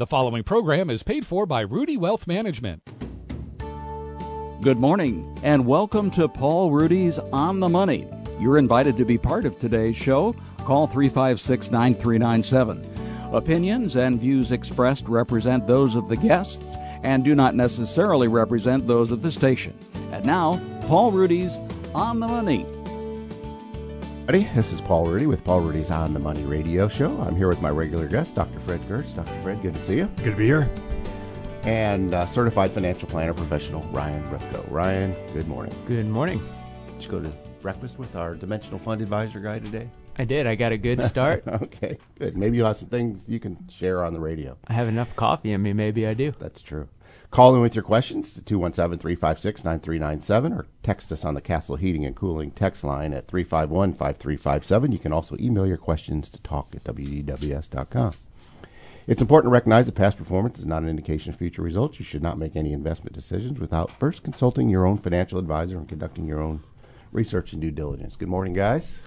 The following program is paid for by Ruedi Wealth Management. Good morning, and welcome to Paul Ruedi's On the Money. You're invited to be part of today's show. Call 356 9397. Opinions and views expressed represent those of the guests and do not necessarily represent those of the station. And now, Paul Ruedi's On the Money. This is Paul Ruedi with Paul Ruedi's On the Money radio show. I'm here with my regular guest, Dr. Fred Giertz. Dr. Fred, good to see you. Good to be here. And uh, certified financial planner professional Ryan Repko. Ryan, good morning. Good morning. Did you go to breakfast with our dimensional fund advisor guy today? I did. I got a good start. okay, good. Maybe you'll have some things you can share on the radio. I have enough coffee in me. Maybe I do. That's true. Call in with your questions to 217 356 9397 or text us on the Castle Heating and Cooling text line at 351 5357. You can also email your questions to talk at wdws.com. It's important to recognize that past performance is not an indication of future results. You should not make any investment decisions without first consulting your own financial advisor and conducting your own research and due diligence. Good morning, guys.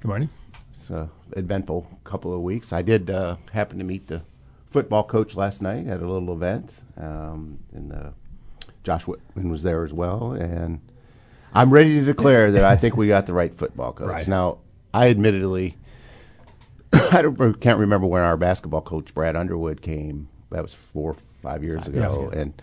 Good morning. It's an eventful couple of weeks. I did uh, happen to meet the football coach last night at a little event, um, and uh, Josh Whitman was there as well. And I'm ready to declare that I think we got the right football coach. Right. Now, I admittedly, I don't, can't remember when our basketball coach Brad Underwood came. That was four, or five years ago, and.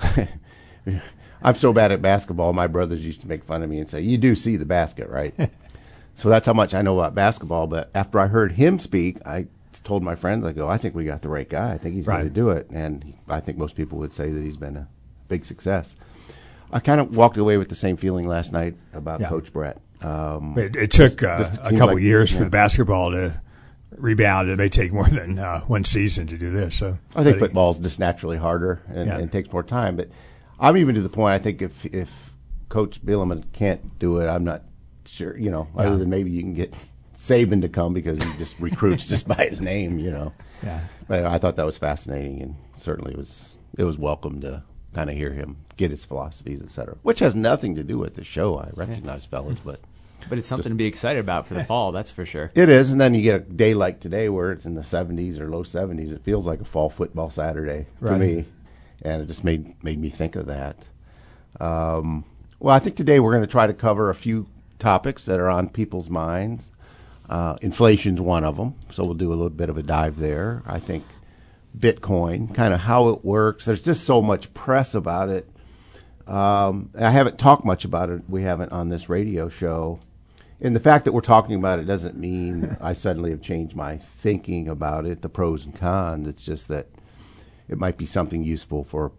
I'm so bad at basketball. My brothers used to make fun of me and say, "You do see the basket, right?" so that's how much I know about basketball. But after I heard him speak, I told my friends, I go, I think we got the right guy. I think he's going to do it. And I think most people would say that he's been a big success. I kind of walked away with the same feeling last night about Yeah. Coach Bret. Um, It, it took uh, just a couple like- years yeah. for the basketball to rebound. It may take more than uh, one season to do this. So I think football's just naturally harder and, Yeah. and takes more time. But I'm even to the point. I think if if Coach Bielema can't do it, I'm not sure. You know, other than maybe you can get Saban to come because he just recruits just by his name. You know. Yeah. But I thought that was fascinating, and certainly it was it was welcome to kind of hear him get his philosophies, et cetera. Which has nothing to do with the show. I recognize, fellas, but. But it's something to be excited about for the fall. That's for sure. It is, and then you get a day like today where it's in the 70s or low 70s. It feels like a fall football Saturday to me, and it just made made me think of that. Um, well, I think today we're going to try to cover a few topics that are on people's minds. Uh, inflation's one of them, so we'll do a little bit of a dive there. I think Bitcoin, kind of how it works. There's just so much press about it. Um, I haven't talked much about it. We haven't on this radio show. And the fact that we're talking about it doesn't mean I suddenly have changed my thinking about it, the pros and cons. It's just that it might be something useful for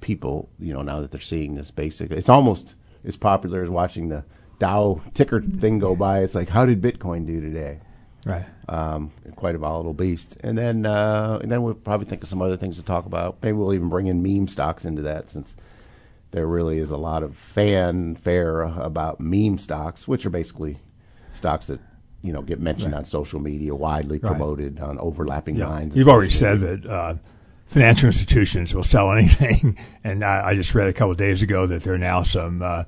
people, you know, now that they're seeing this basic. It's almost as popular as watching the Dow ticker thing go by. It's like, how did Bitcoin do today? Right. um, quite a volatile beast. And then uh, and then we'll probably think of some other things to talk about. Maybe we'll even bring in meme stocks into that since there really is a lot of fanfare about meme stocks, which are basically stocks that you know get mentioned on social media, widely Right. promoted on overlapping Yeah. lines. You've already said that uh, financial institutions will sell anything, and I, I just read a couple of days ago that there are now some uh,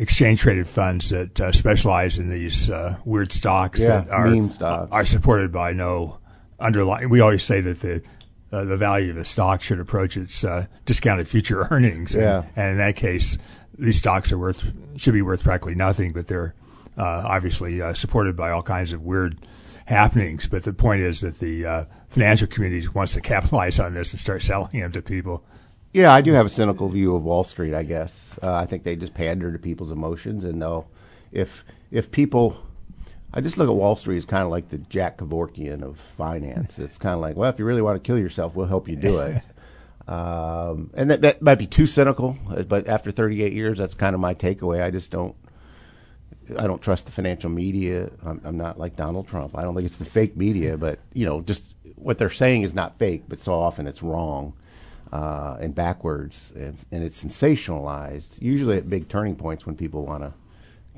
exchange traded funds that uh, specialize in these uh, weird stocks Yeah, that are stocks. are supported by no underlying. We always say that the uh, the value of a stock should approach its uh, discounted future earnings. And, Yeah. and in that case, these stocks are worth should be worth practically nothing, but they're uh, obviously uh, supported by all kinds of weird happenings. But the point is that the uh, financial community wants to capitalize on this and start selling them to people. Yeah, I do have a cynical view of Wall Street. I guess uh, I think they just pander to people's emotions, and they'll if if people. I just look at Wall Street as kind of like the Jack Kevorkian of finance. It's kind of like, well, if you really want to kill yourself, we'll help you do it. um, and that, that might be too cynical, but after 38 years, that's kind of my takeaway. I just don't. I don't trust the financial media. I'm, I'm not like Donald Trump. I don't think it's the fake media, but you know, just what they're saying is not fake, but so often it's wrong uh, and backwards, and, and it's sensationalized. Usually at big turning points when people want to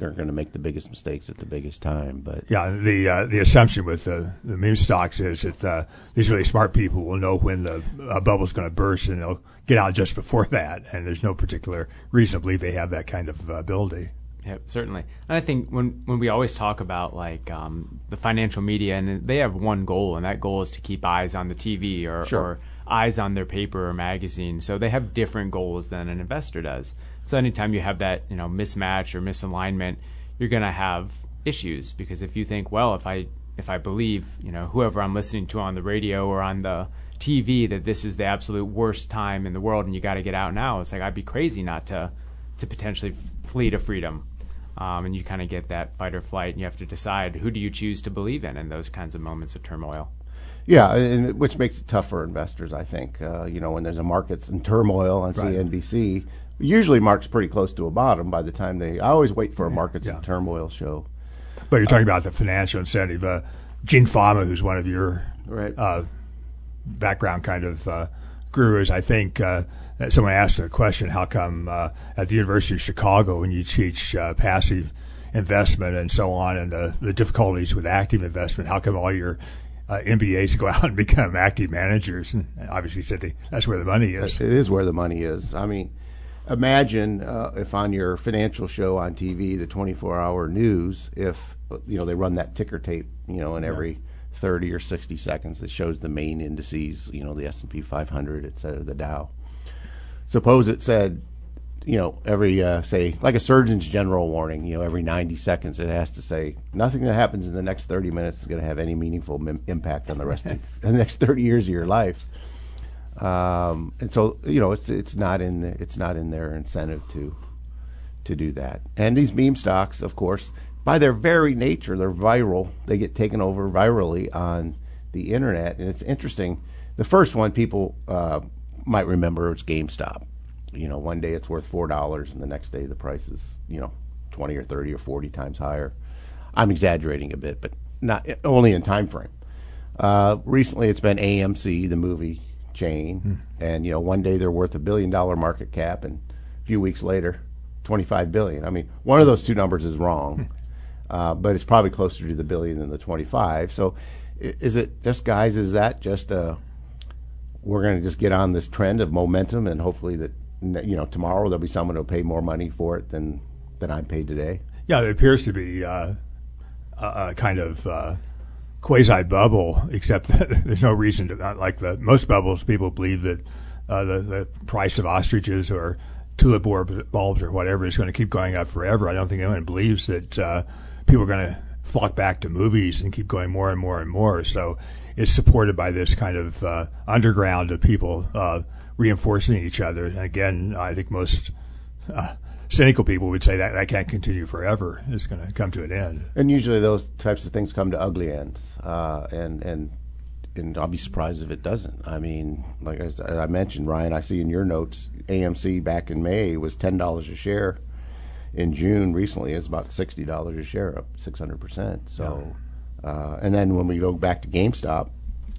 are going to make the biggest mistakes at the biggest time. But Yeah, the uh, the assumption with the, the meme stocks is that uh, these really smart people will know when the uh, bubble's going to burst and they'll get out just before that. And there's no particular reason to believe they have that kind of uh, ability. Yep, certainly. And I think when when we always talk about like um, the financial media, and they have one goal, and that goal is to keep eyes on the TV or, Sure. or eyes on their paper or magazine. So they have different goals than an investor does. So anytime you have that you know mismatch or misalignment, you're going to have issues because if you think, well, if I if I believe you know whoever I'm listening to on the radio or on the TV that this is the absolute worst time in the world and you got to get out now, it's like I'd be crazy not to to potentially flee to freedom. Um, and you kind of get that fight or flight, and you have to decide who do you choose to believe in in those kinds of moments of turmoil. Yeah, and which makes it tough for investors, I think. Uh, you know, when there's a market's in turmoil on Right. CNBC, usually marks pretty close to a bottom by the time they. I always wait for a markets Yeah. in turmoil show. But you're talking about the financial incentive. Uh, Gene Fama, who's one of your Right. uh, background kind of uh, gurus, I think uh, someone asked a question: How come uh, at the University of Chicago, when you teach uh, passive investment and so on, and the, the difficulties with active investment, how come all your uh, MBAs go out and become active managers? And obviously, said they, that's where the money is. It is where the money is. I mean, imagine uh, if on your financial show on TV, the 24-hour news, if you know they run that ticker tape, you know, in every 30 or 60 seconds that shows the main indices, you know, the S&P 500, et cetera, the Dow. Suppose it said, you know, every uh, say like a Surgeon's General warning, you know, every 90 seconds it has to say nothing that happens in the next 30 minutes is going to have any meaningful impact on the rest of the next 30 years of your life um, and so you know it's it's not in the, it's not in their incentive to to do that. And these meme stocks, of course, by their very nature, they're viral. They get taken over virally on the internet, and it's interesting. The first one people uh, might remember is GameStop. You know, one day it's worth four dollars, and the next day the price is you know twenty or thirty or forty times higher. I'm exaggerating a bit, but not only in time frame. Uh, recently, it's been AMC, the movie chain, and you know, one day they're worth a billion dollar market cap, and a few weeks later, twenty five billion. I mean, one of those two numbers is wrong, uh, but it's probably closer to the billion than the twenty five. So, is it just guys? Is that just a we're going to just get on this trend of momentum, and hopefully that you know tomorrow there'll be someone who'll pay more money for it than than I'm paid today. Yeah, it appears to be uh, a, a kind of uh, quasi bubble, except that there's no reason to not like the most bubbles. People believe that uh, the the price of ostriches or tulip bulbs or whatever is going to keep going up forever. I don't think anyone believes that uh, people are going to flock back to movies and keep going more and more and more. So it's supported by this kind of uh, underground of people uh, reinforcing each other. And again, I think most uh, cynical people would say that that can't continue forever. It's going to come to an end. And usually those types of things come to ugly ends, uh, and and and I'll be surprised if it doesn't. I mean, like i mentioned, Ryan, I see in your notes, AMC back in May was ten dollars a share. In June, recently, it's about sixty dollars a share, up six hundred percent. So, uh, and then when we go back to GameStop,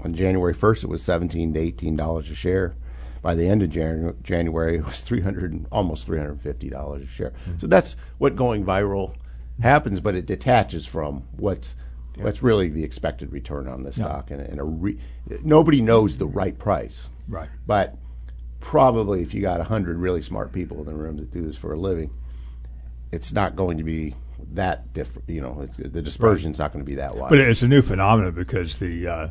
on January first, it was seventeen to eighteen dollars a share. By the end of Janu- January, it was three hundred, almost three hundred fifty dollars a share. So that's what going viral happens, but it detaches from what's what's really the expected return on the stock, and, and a re- nobody knows the right price. Right. But probably, if you got hundred really smart people in the room that do this for a living, it's not going to be that different. You know, it's, the dispersion's not going to be that wide. But it's a new phenomenon because the uh,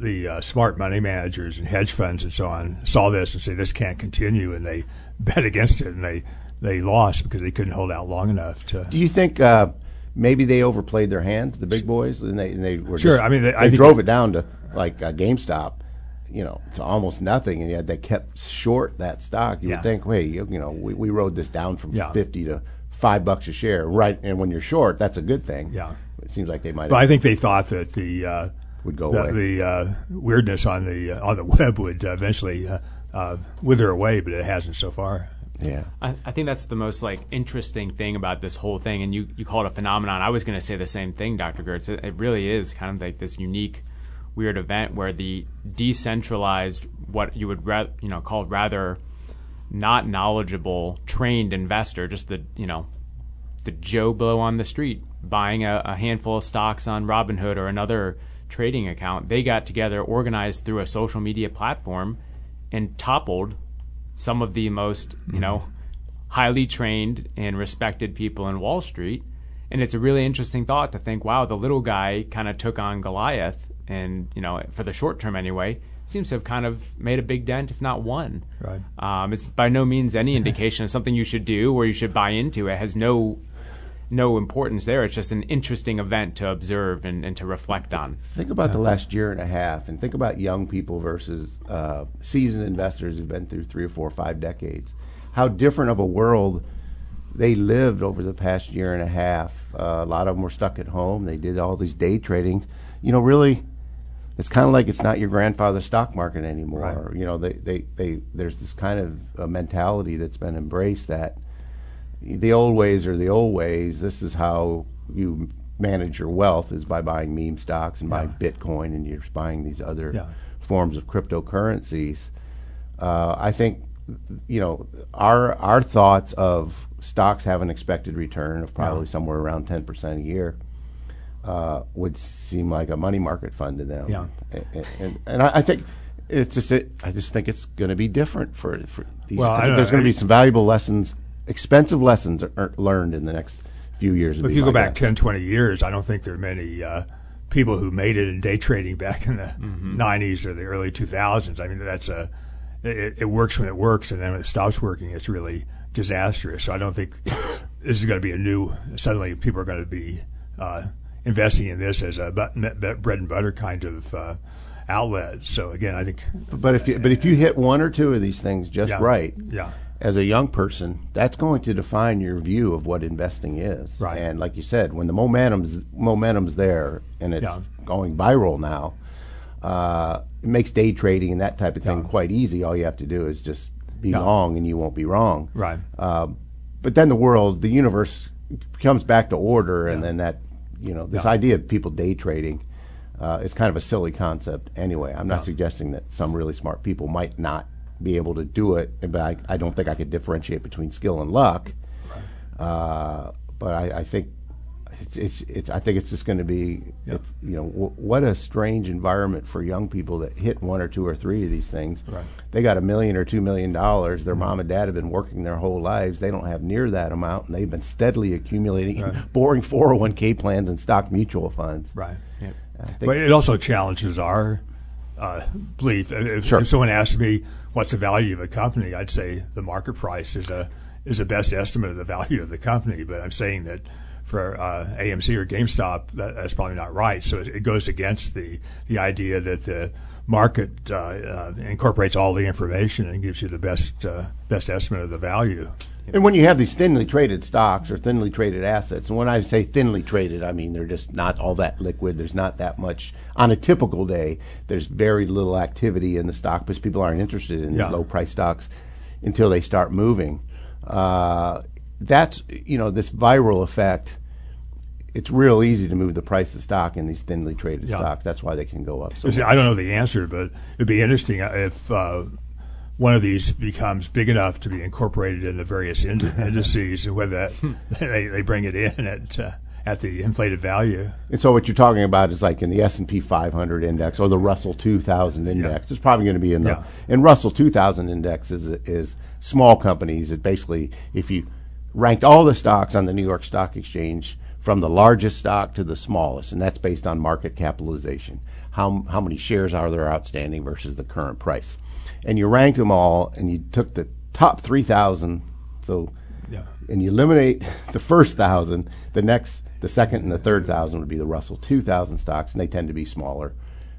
the uh, smart money managers and hedge funds and so on saw this and say this can't continue, and they bet against it, and they they lost because they couldn't hold out long enough to. do you think uh, maybe they overplayed their hands, the big boys, and they and they were Sure, just- I mean, they- I drove it down to like uh, GameStop, you know, to almost nothing, and yet they kept short that stock. You Yeah. would think, hey, you, you know, we, we rode this down from Yeah. fifty to five bucks a share, right? And when you're short, that's a good thing. Yeah. it seems like they might. But I think they thought that the uh, Would go the, away. the uh, weirdness on the uh, on the web would uh, eventually uh, uh, wither away, but it hasn't so far. yeah. I, I think that's the most like interesting thing about this whole thing, and you, you call it a phenomenon. I was going to say the same thing, Dr. Giertz. It, it really is kind of like this unique, weird event where the decentralized, what you would ra- you know call rather not knowledgeable, trained investor, just the you know the Joe Blow on the street buying a, a handful of stocks on Robinhood or another trading account. They got together, organized through a social media platform, and toppled some of the most, you know, highly trained and respected people in Wall Street. And it's a really interesting thought to think, wow, the little guy kind of took on Goliath, and you know, for the short term anyway, seems to have kind of made a big dent, if not won. Right. Um, it's by no means any indication of something you should do or you should buy into. It has no no importance there. It's just an interesting event to observe and, and to reflect on. Think about the last year and a half, and think about young people versus uh, seasoned investors who've been through three or four or five decades. How different of a world they lived over the past year and a half. Uh, a lot of them were stuck at home. They did all these day trading. You know, really, it's kind of like it's not your grandfather's stock market anymore. Right. You know, they, they, they, there's this kind of uh, mentality that's been embraced that the old ways are the old ways. This is how you manage your wealth is by buying meme stocks and buying Bitcoin and you're buying these other Yeah. forms of cryptocurrencies. Uh, I think you know our our thoughts of stocks have an expected return of probably somewhere around ten percent a year uh, would seem like a money market fund to them. Yeah. and, and, and I, I think it's just it, I just think it's going to be different for for these. Well, there's going to be some valuable lessons, expensive lessons are, are learned in the next few years. If you go back guess. 10, 20 years, I don't think there are many uh, people who made it in day trading back in the 90s or the early 2000s. I mean, that's a it, it works when it works, and then when it stops working, it's really disastrous. So I don't think this is going to be a new. Suddenly, people are going to be uh, investing in this as a but- but- bread and butter kind of uh, outlet. So again, I think But if you, but if you hit one or two of these things just Yeah. right, Yeah. as a young person, that's going to define your view of what investing is. Right. And like you said, when the momentum's momentum's there and it's Yeah. going viral now, uh, it makes day trading and that type of thing Yeah. quite easy. All you have to do is just be long, and you won't be wrong. Right. Um, but then the world, the universe, comes back to order, and then that, you know, this idea of people day trading uh, is kind of a silly concept. Anyway, I'm not Yeah. suggesting that some really smart people might not be able to do it, but I, I don't think I could differentiate between skill and luck. Uh, but I, I think it's, it's, it's I think it's just going to be it's you know w- what a strange environment for young people that hit one or two or three of these things. Right. They got a million or two million dollars. Their mom and dad have been working their whole lives. They don't have near that amount, and they've been steadily accumulating Right. boring 401k plans and stock mutual funds. Right. Think- But it also challenges our uh, belief. If, Sure. if someone asked me what's the value of a company, I'd say the market price is a is the best estimate of the value of the company. But I'm saying that for uh, AMC or GameStop, that, that's probably not right. So it, it goes against the the idea that the market uh, uh, incorporates all the information and gives you the best uh, best estimate of the value. And when you have these thinly traded stocks or thinly traded assets, and when I say thinly traded, I mean they're just not all that liquid. There's not that much on a typical day. There's very little activity in the stock because people aren't interested in Yeah. these low price stocks until they start moving. Uh, that's you know this viral effect. It's real easy to move the price of stock in these thinly traded Yeah. stocks. That's why they can go up so see, much. I don't know the answer, but it'd be interesting if uh, one of these becomes big enough to be incorporated in the various ind- indices, and whether that, they, they bring it in at uh, at the inflated value. And so what you're talking about is like in the S and P 500 index or the Russell 2000 index. It's probably going to be in the Yeah. and Russell 2000 index is is small companies. It basically if you ranked all the stocks on the New York Stock Exchange from the largest stock to the smallest, and that's based on market capitalization. How how many shares are there outstanding versus the current price? And you ranked them all, and you took the top 3,000. So Yeah. and you eliminate the first thousand, the next, the second, and the third thousand would be the Russell 2000 stocks, and they tend to be smaller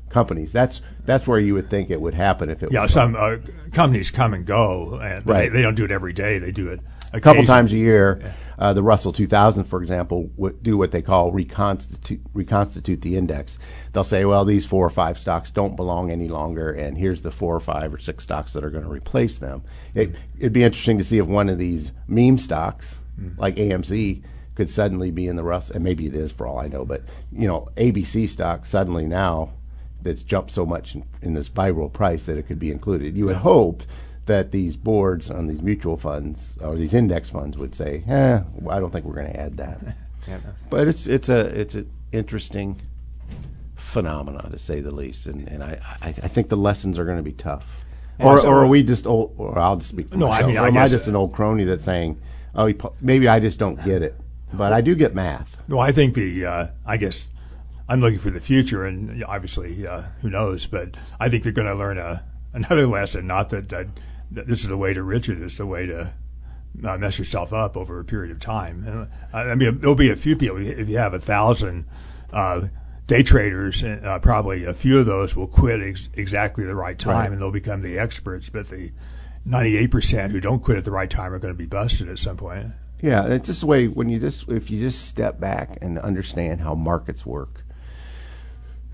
companies. That's that's where you would think it would happen if it Yeah, was some uh, companies come and go, and Right. they, they don't do it every day. They do it a couple times a year. Uh, the Russell 2000, for example, would do what they call reconstitute reconstitute the index. They'll say, well, these four or five stocks don't belong any longer, and here's the four or five or six stocks that are going to replace them. It, it'd be interesting to see if one of these meme stocks, like AMC, could suddenly be in the Russell, and maybe it is for all I know. But you know, ABC stock suddenly now that's jumped so much in, in this viral price that it could be included. You would hope that these boards on these mutual funds or these index funds would say, "Eh, I don't think we're going to add that." Yeah. But it's it's a it's an interesting phenomena to say the least, and and I I, I think the lessons are going to be tough. Or, Also- or are we just old? Or I'll just speak for No, I myself. mean, or I am I just an old crony that's saying, "Oh, maybe I just don't get it," but I do get math. No, I think the uh, I guess I'm looking for the future, and obviously, uh, who knows? But I think they're going to learn a another lesson. Not that, that, that this is the way to riches; it's the way to uh, mess yourself up over a period of time. And, I I mean, there'll be a few people. If you have a thousand uh, day traders, uh, probably a few of those will quit ex- exactly the right time, Right. and they'll become the experts. But the 98% who don't quit at the right time are going to be busted at some point. Yeah, it's just the way when you just if you just step back and understand how markets work.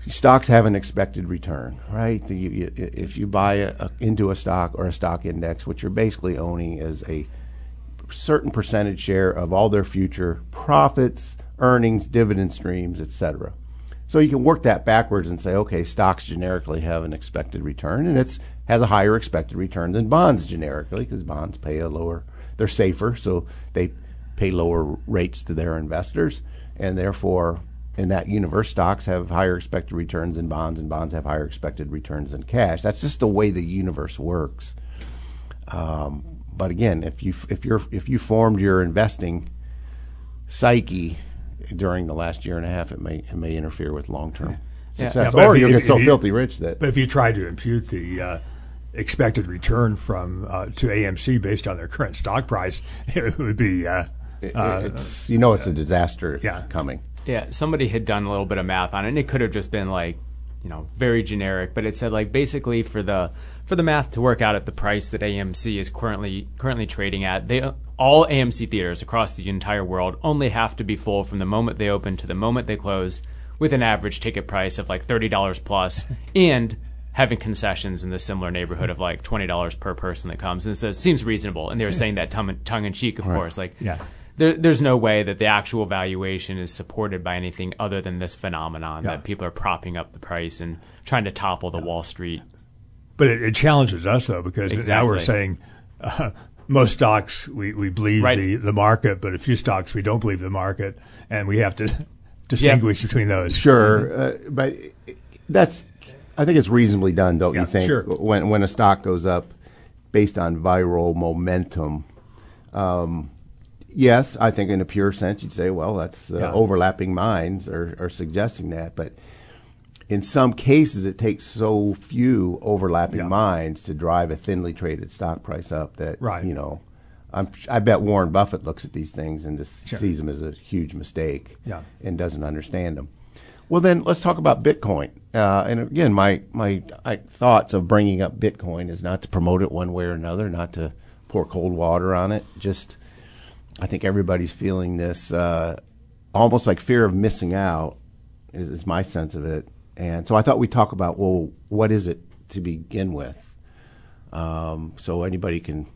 Stocks have an expected return, right? The- you- if you buy a, a, into a stock or a stock index, what you're basically owning is a certain percentage share of all their future profits, earnings, dividend streams, etc. So you can work that backwards and say, okay, stocks generically have an expected return, and it's has a higher expected return than bonds generically because bonds pay a lower, they're safer, so they pay lower rates to their investors, and therefore, in that universe, stocks have higher expected returns than bonds, and bonds have higher expected returns than cash. That's just the way the universe works. Um, but again, if you if you're if you formed your investing psyche during the last year and a half, it may it may interfere with long term success, Yeah, but or if you- you'll get so you- filthy rich that But if you try to impute the uh, expected return from uh, to AMC based on their current stock price, it would be uh, it- uh, it's you know it's a disaster Yeah. coming. Yeah, somebody had done a little bit of math on it, and it could have just been like, you know, very generic. But it said like basically for the for the math to work out at the price that AMC is currently currently trading at, they all AMC theaters across the entire world only have to be full from the moment they open to the moment they close, with an average ticket price of like thirty dollars plus, and having concessions in the similar neighborhood of like twenty dollars per person that comes. And so it seems reasonable. And they were saying that tongue tongue in cheek, of course, like Yeah. There, there's no way that the actual valuation is supported by anything other than this phenomenon Yeah. that people are propping up the price and trying to topple the Wall Street. But it, it challenges us though because now we're saying uh, most stocks we, we believe Right. the, the market, but a few stocks we don't believe the market, and we have to distinguish between those. Sure, uh, but that's I think it's reasonably done, don't Yeah, you think? sure. When when a stock goes up based on viral momentum. Um, yes, I think in a pure sense you'd say, well, that's the Yeah. overlapping minds are, are suggesting that, but in some cases it takes so few overlapping Yeah. minds to drive a thinly traded stock price up that Right. you know. I'm, I bet Warren Buffett looks at these things and just Sure. sees them as a huge mistake Yeah. and doesn't understand them. Well, then let's talk about Bitcoin. Uh, and again, my my I, thoughts of bringing up Bitcoin is not to promote it one way or another, not to pour cold water on it. Just, I think everybody's feeling this uh, almost like fear of missing out is, is my sense of it. And so I thought we'd talk about well, what is it to begin with? Um, so anybody can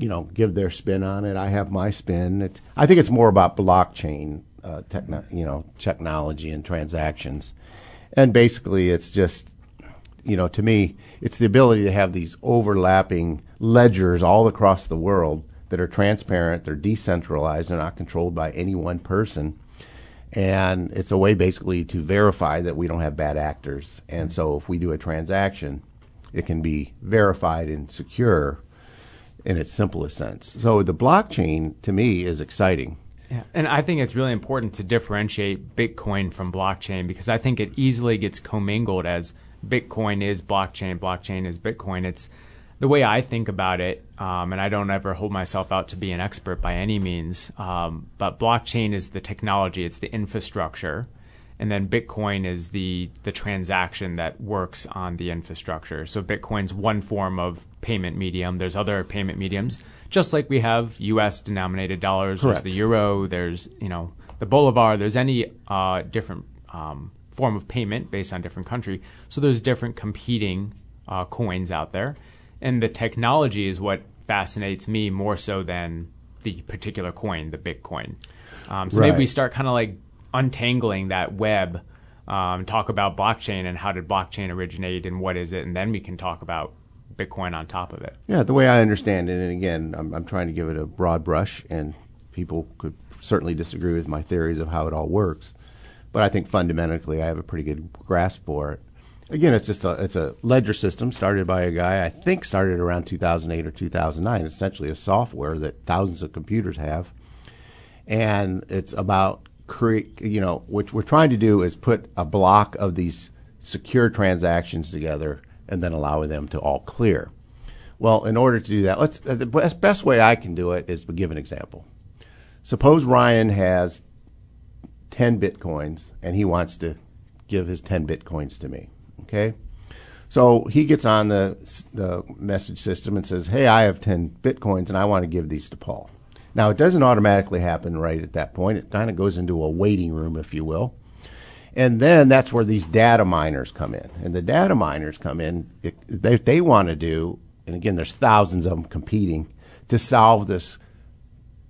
you know, give their spin on it. I have my spin. It's, I think it's more about blockchain, uh, techno, you know, technology and transactions, and basically, it's just, you know, to me, it's the ability to have these overlapping ledgers all across the world that are transparent, they're decentralized, they're not controlled by any one person, and it's a way basically to verify that we don't have bad actors. And so, if we do a transaction, it can be verified and secure in its simplest sense. So the blockchain to me is exciting. Yeah. And I think it's really important to differentiate Bitcoin from blockchain because I think it easily gets commingled as Bitcoin is blockchain, blockchain is Bitcoin. It's the way I think about it, um, and I don't ever hold myself out to be an expert by any means, um, but blockchain is the technology, it's the infrastructure. And then Bitcoin is the, the transaction that works on the infrastructure. So Bitcoin's one form of payment medium. There's other payment mediums, just like we have U.S. denominated dollars. Correct. There's the euro. There's you know the bolivar. There's any uh, different um, form of payment based on different country. So there's different competing uh, coins out there, and the technology is what fascinates me more so than the particular coin, the Bitcoin. Um, so maybe we start kind of like untangling that web. Um, talk about blockchain and how did blockchain originate and what is it, and then we can talk about Bitcoin on top of it. Yeah, the way I understand it, and again, I'm, I'm trying to give it a broad brush, and people could certainly disagree with my theories of how it all works. But I think fundamentally, I have a pretty good grasp for it. Again, it's just a it's a ledger system started by a guy I think started around 2008 or 2009. Essentially, a software that thousands of computers have, and it's about create. You know, what we're trying to do is put a block of these secure transactions together and then allowing them to all clear. Well, in order to do that, let's uh, the best, best way I can do it is to give an example. Suppose Ryan has 10 bitcoins and he wants to give his 10 bitcoins to me. Okay? So he gets on the, the message system and says, Hey, I have 10 bitcoins and I want to give these to Paul. Now, it doesn't automatically happen right at that point. It kind of goes into a waiting room, if you will. And then that's where these data miners come in. And the data miners come in, it, they, they want to do, and again, there's thousands of them competing to solve this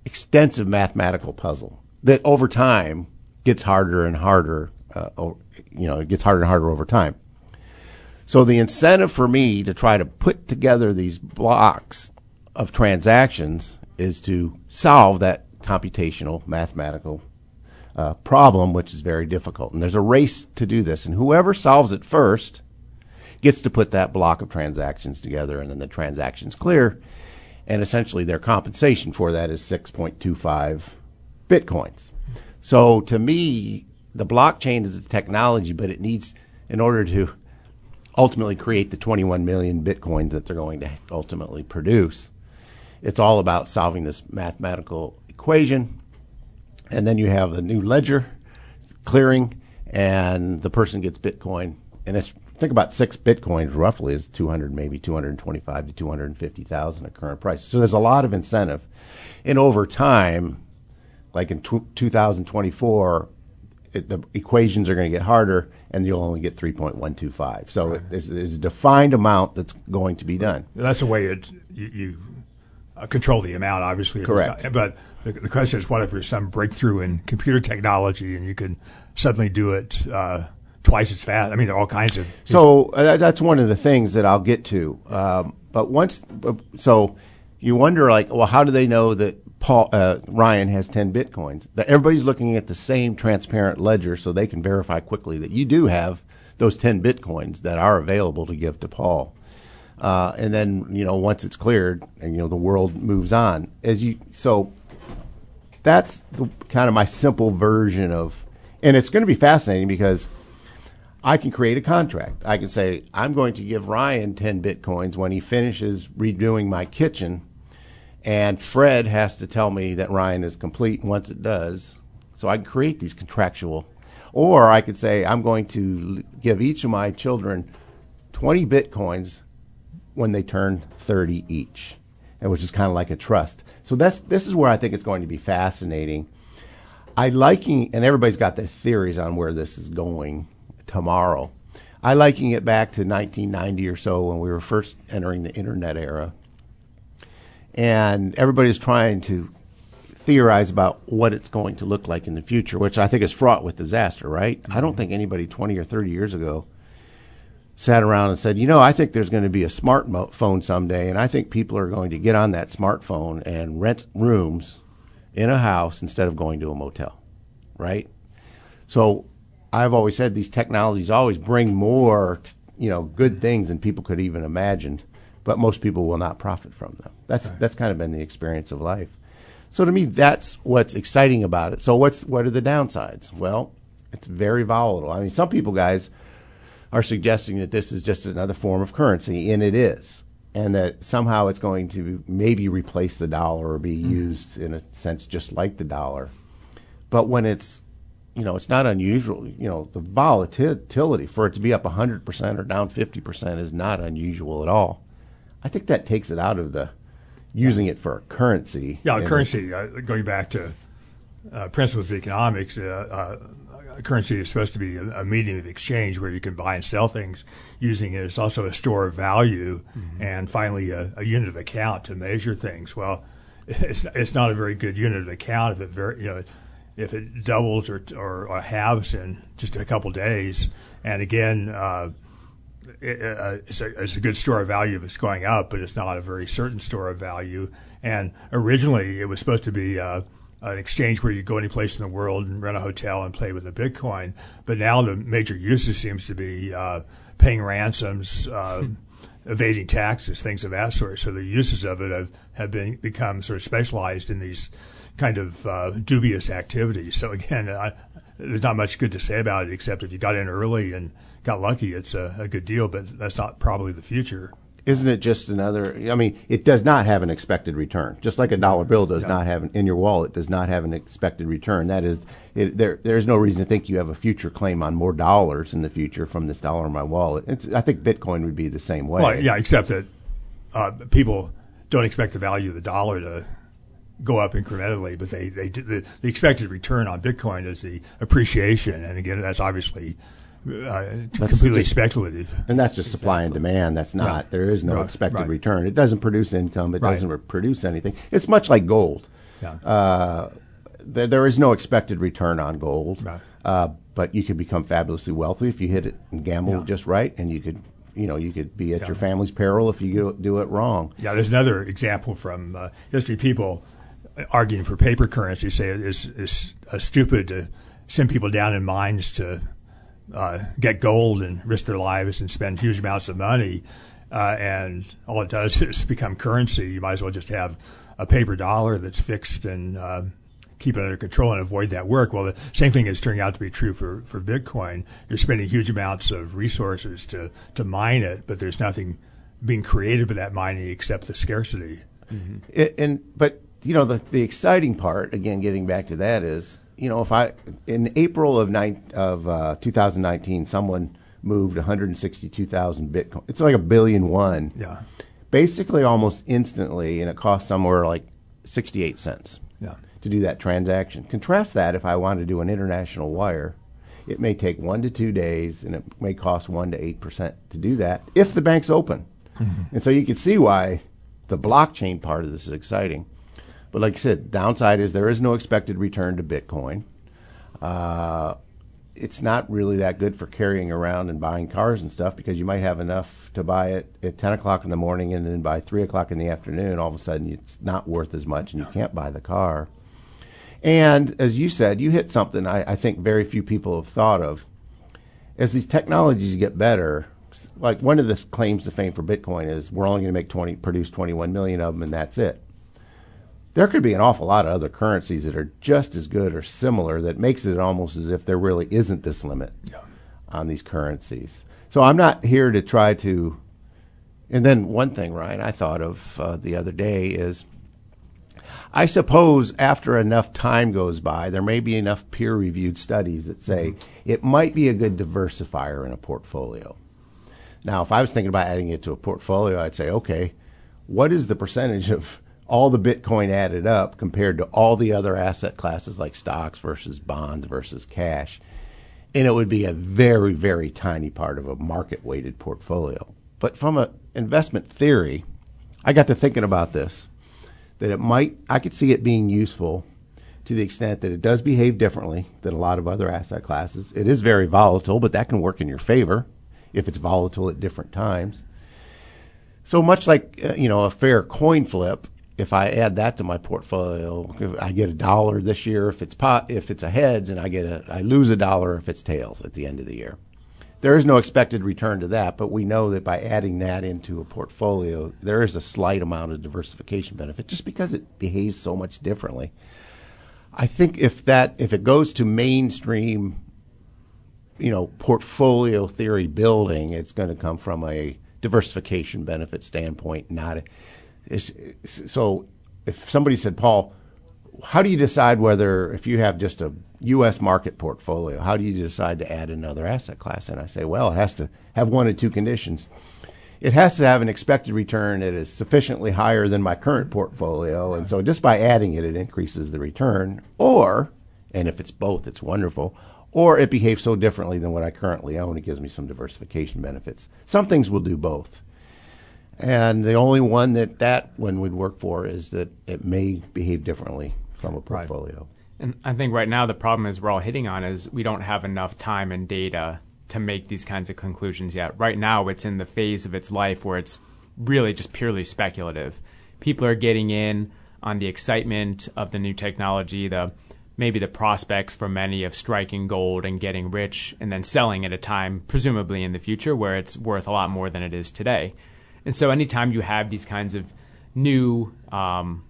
extensive mathematical puzzle that over time gets harder and harder. Uh, you know, it gets harder and harder over time. So the incentive for me to try to put together these blocks of transactions is to solve that computational mathematical uh, problem, which is very difficult. And there's a race to do this, and whoever solves it first gets to put that block of transactions together, and then the transactions clear. And essentially, their compensation for that is 6.25 bitcoins. So to me, the blockchain is a technology, but it needs, in order to ultimately create the 21 million bitcoins that they're going to ultimately produce. It's all about solving this mathematical equation. And then you have a new ledger clearing, and the person gets Bitcoin. And it's think about six bitcoins roughly is 200, maybe 225 to 250,000 at current price. So there's a lot of incentive. And over time, like in t- 2024, it, the equations are going to get harder and you'll only get 3.125. So right. there's, there's, a defined amount that's going to be done. That's the way it, you, you uh, control the amount, obviously. Correct. But the, the, question is, what if there's some breakthrough in computer technology and you can suddenly do it uh, twice as fast? I mean, there are all kinds of. So uh, that's one of the things that I'll get to. Um, but once, so you wonder, like, well, how do they know that Paul uh, Ryan has 10 bitcoins. Everybody's looking at the same transparent ledger so they can verify quickly that you do have those 10 bitcoins that are available to give to Paul. Uh, and then, you know, once it's cleared and, you know, the world moves on as you, so that's the, kind of my simple version of, and it's going to be fascinating because I can create a contract. I can say, I'm going to give Ryan 10 bitcoins when he finishes redoing my kitchen and Fred has to tell me that Ryan is complete once it does. So I can create these contractual. Or I could say, I'm going to give each of my children 20 bitcoins when they turn 30 each, and which is kind of like a trust. So that's this is where I think it's going to be fascinating. I liking, and everybody's got their theories on where this is going tomorrow. I liking it back to 1990 or so when we were first entering the internet era and everybody's trying to theorize about what it's going to look like in the future, which I think is fraught with disaster, right? Mm-hmm. I don't think anybody 20 or 30 years ago sat around and said, you know, I think there's going to be a smartphone someday, and I think people are going to get on that smartphone and rent rooms in a house instead of going to a motel, right? So I've always said these technologies always bring more, you know, good things than people could even imagine but most people will not profit from them. That's right. that's kind of been the experience of life. So to me, that's what's exciting about it. So what's what are the downsides? Well, it's very volatile. I mean, some people, guys, are suggesting that this is just another form of currency, and it is, and that somehow it's going to maybe replace the dollar or be mm. used in a sense just like the dollar. But when it's you know, it's not unusual. You know, the volatility for it to be up 100% or down 50% is not unusual at all. I think that takes it out of the using it for a currency. Yeah, currency. Uh, going back to uh, principles of economics, uh, uh, currency is supposed to be a, a, medium of exchange where you can buy and sell things using it. It's also a store of value, mm-hmm. and finally a, a, unit of account to measure things. Well, it's it's not a very good unit of account if it very you know if it doubles or or, or halves in just a couple days. And again uh, it's, a, it's a good store of value if it's going up, but it's not a very certain store of value. And originally, it was supposed to be uh, an exchange where you go any place in the world and rent a hotel and play with the Bitcoin. But now the major usage seems to be uh, paying ransoms, uh, evading taxes, things of that sort. So the uses of it have, have been become sort of specialized in these kind of uh, dubious activities. So again, I, there's not much good to say about it except if you got in early and got lucky, it's a, a good deal. But that's not probably the future. Isn't it just another? I mean, it does not have an expected return. Just like a dollar bill does not have an, in your wallet does not have an expected return. That is, it, there there's no reason to think you have a future claim on more dollars in the future from this dollar in my wallet. It's, I think Bitcoin would be the same way. Well, yeah, except that uh, people don't expect the value of the dollar to go up incrementally, but they they do, the, the expected return on Bitcoin is the appreciation, and again, that's obviously uh, completely just- speculative. And that's just supply and demand. That's not. Right. There is no Right, expected right. return. It doesn't produce income. It doesn't produce anything. It's much like gold. Yeah. Uh, there, there is no expected return on gold. Uh, but you could become fabulously wealthy if you hit it and gamble Yeah. just right, and you could, you know, you could be at Yeah. your family's peril if you do it wrong. Yeah, there's another example from uh, history. People arguing for paper currency say it's, it's uh, stupid to send people down in mines to uh, get gold and risk their lives and spend huge amounts of money. Uh, and all it does is become currency. You might as well just have a paper dollar that's fixed and uh, keep it under control and avoid that work. Well, the same thing is turning out to be true for, for Bitcoin. You're spending huge amounts of resources to, to mine it, but there's nothing being created by that mining except the scarcity. It, and but you know the the exciting part again, getting back to that is you know if I in April of nine of uh, 2019, someone moved 162,000 Bitcoin. It's like a billion one. Yeah. Basically, almost instantly, and it cost somewhere like 68 cents. Yeah. to do that transaction. Contrast that if I want to do an international wire, it may take one to two days, and it may cost one to eight percent to do that if the bank's open. And so you can see why the blockchain part of this is exciting. But like I said, downside is there is no expected return to Bitcoin. Uh, it's not really that good for carrying around and buying cars and stuff because you might have enough to buy it at 10 o'clock in the morning and then by 3 o'clock in the afternoon, all of a sudden it's not worth as much and you can't buy the car. And as you said, you hit something I, I think very few people have thought of. As these technologies get better, like one of the claims to fame for Bitcoin is we're only going to make 20, produce 21 million of them and that's it there could be an awful lot of other currencies that are just as good or similar that makes it almost as if there really isn't this limit on these currencies. So I'm not here to try to. And then one thing, Ryan, I thought of uh, the other day is I suppose after enough time goes by, there may be enough peer reviewed studies that say it might be a good diversifier in a portfolio. Now, if I was thinking about adding it to a portfolio, I'd say, okay, what is the percentage of all the Bitcoin added up compared to all the other asset classes like stocks versus bonds versus cash? And it would be a very, very tiny part of a market weighted portfolio. But from an investment theory, I got to thinking about this that it might, I could see it being useful to the extent that it does behave differently than a lot of other asset classes. It is very volatile, but that can work in your favor if it's volatile at different times. So much like uh, you know a fair coin flip, if I add that to my portfolio, I get a dollar this year if it's pot, if it's a heads, and I get a I lose a dollar if it's tails at the end of the year. There is no expected return to that, but we know that by adding that into a portfolio, there is a slight amount of diversification benefit just because it behaves so much differently. I think if that if it goes to mainstream, you know, portfolio theory building, it's going to come from a diversification benefit standpoint, not a, it's, so if somebody said, Paul, how do you decide whether if you have just a U.S. market portfolio, how do you decide to add another asset class? And I say, well, it has to have one of two conditions. It has to have an expected return that is sufficiently higher than my current portfolio, and so just by adding it, it increases the return. Or, and if it's both, it's wonderful. Or it behaves so differently than what I currently own, it gives me some diversification benefits. Some things will do both. And the only one that that one would work for is that it may behave differently from a Right. portfolio. And I think right now the problem is we're all hitting on is we don't have enough time and data to make these kinds of conclusions yet. Right now it's in the phase of its life where it's really just purely speculative. People are getting in on the excitement of the new technology, the maybe the prospects for many of striking gold and getting rich and then selling at a time, presumably in the future, where it's worth a lot more than it is today. And so, anytime you have these kinds of new um,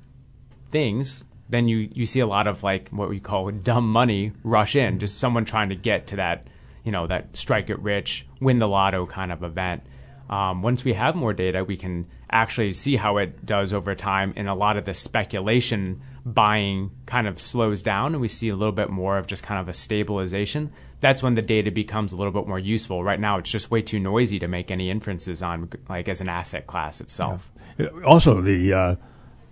things, then you, you see a lot of like what we call dumb money rush in, just someone trying to get to that, you know, that strike it rich, win the lotto kind of event. Um, once we have more data, we can actually see how it does over time, and a lot of the speculation buying kind of slows down, and we see a little bit more of just kind of a stabilization. That's when the data becomes a little bit more useful. Right now, it's just way too noisy to make any inferences on, like as an asset class itself. Yeah. Also, the uh,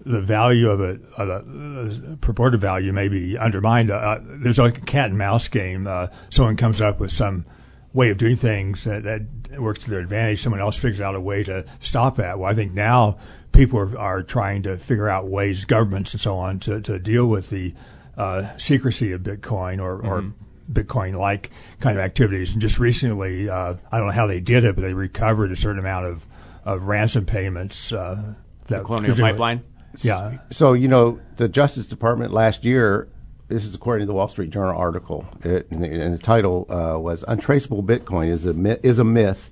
the value of it, uh, the purported value, may be undermined. Uh, there's like a cat and mouse game. Uh, someone comes up with some way of doing things that, that works to their advantage. Someone else figures out a way to stop that. Well, I think now people are, are trying to figure out ways, governments and so on, to, to deal with the uh, secrecy of Bitcoin or, mm-hmm. or Bitcoin like kind of activities. And just recently, uh, I don't know how they did it, but they recovered a certain amount of, of ransom payments. Uh, that the Colonial Pipeline? Yeah. So, you know, the Justice Department last year this is according to the Wall Street Journal article, it, and, the, and, the, title uh, was "Untraceable Bitcoin is a myth, is a myth."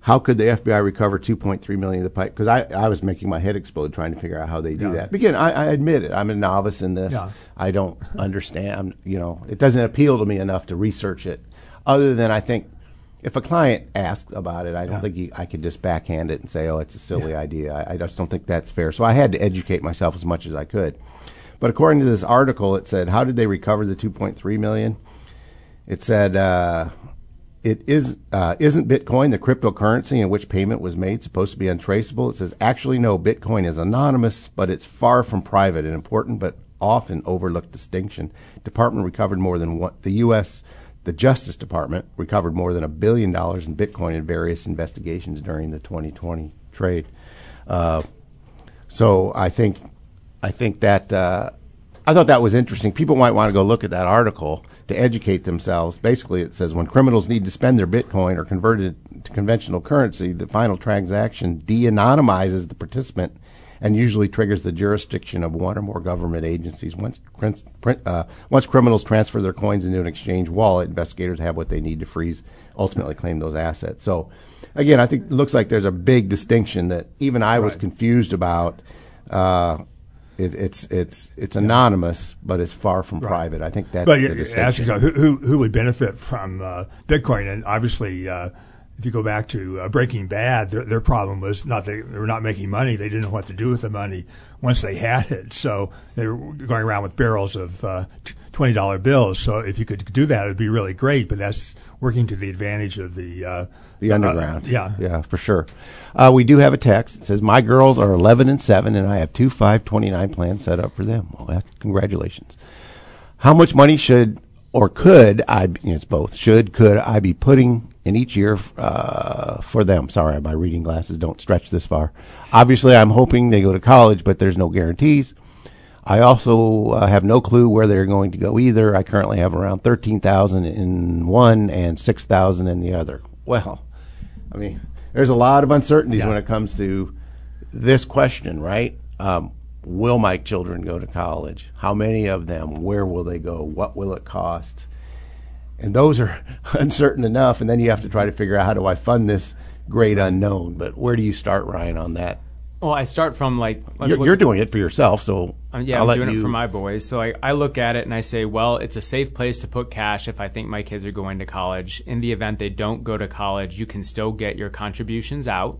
How could the FBI recover 2.3 million of the pipe? Because I, I was making my head explode trying to figure out how they do yeah. that. Again, I, I, admit it. I'm a novice in this. Yeah. I don't understand. You know, it doesn't appeal to me enough to research it. Other than I think if a client asks about it, I don't yeah. think you, I could just backhand it and say, "Oh, it's a silly idea." I, I just don't think that's fair. So I had to educate myself as much as I could. But according to this article, it said, how did they recover the 2.3 million? It said, uh, it is uh, isn't Bitcoin the cryptocurrency in which payment was made supposed to be untraceable? It says actually no, Bitcoin is anonymous, but it's far from private. An important but often overlooked distinction. Department recovered more than what the U.S. The Justice Department recovered more than a billion dollars in Bitcoin in various investigations during the 2020 trade. Uh, so I think I think that uh, I thought that was interesting. People might want to go look at that article to educate themselves. Basically, it says when criminals need to spend their Bitcoin or convert it to conventional currency, the final transaction de-anonymizes the participant and usually triggers the jurisdiction of one or more government agencies. Once, uh, once criminals transfer their coins into an exchange wallet, investigators have what they need to freeze, ultimately claim those assets. So, again, I think it looks like there's a big distinction that even I was confused about. Uh, it, it's it's it's anonymous, but it's far from right. private. I think that's but distinction. Ask who, who, who would benefit from uh, Bitcoin, and obviously. Uh, if you go back to uh, Breaking Bad, their, their problem was not they, they were not making money; they didn't know what to do with the money once they had it. So they were going around with barrels of uh, twenty dollar bills. So if you could do that, it'd be really great. But that's working to the advantage of the uh, the underground. Uh, yeah, yeah, for sure. Uh, we do have a text. It says my girls are 11 and 7, and I have two 529 plans set up for them. Well, congratulations. How much money should or could I? You know, it's both. Should could I be putting in each year uh, for them? Sorry, my reading glasses don't stretch this far. Obviously, I'm hoping they go to college, but there's no guarantees. I also uh, have no clue where they're going to go either. I currently have around 13,000 in one and 6,000 in the other. Well, I mean, there's a lot of uncertainties yeah. when it comes to this question, right? Um, will my children go to college? How many of them? Where will they go? What will it cost? And those are uncertain enough. And then you have to try to figure out how do I fund this great unknown. But where do you start, Ryan, on that? Well, I start from like you're, you're, doing it for yourself, so um, yeah, I'll I'm doing you... it for my boys. So I, I look at it and I say, well, it's a safe place to put cash if I think my kids are going to college. In the event they don't go to college, you can still get your contributions out,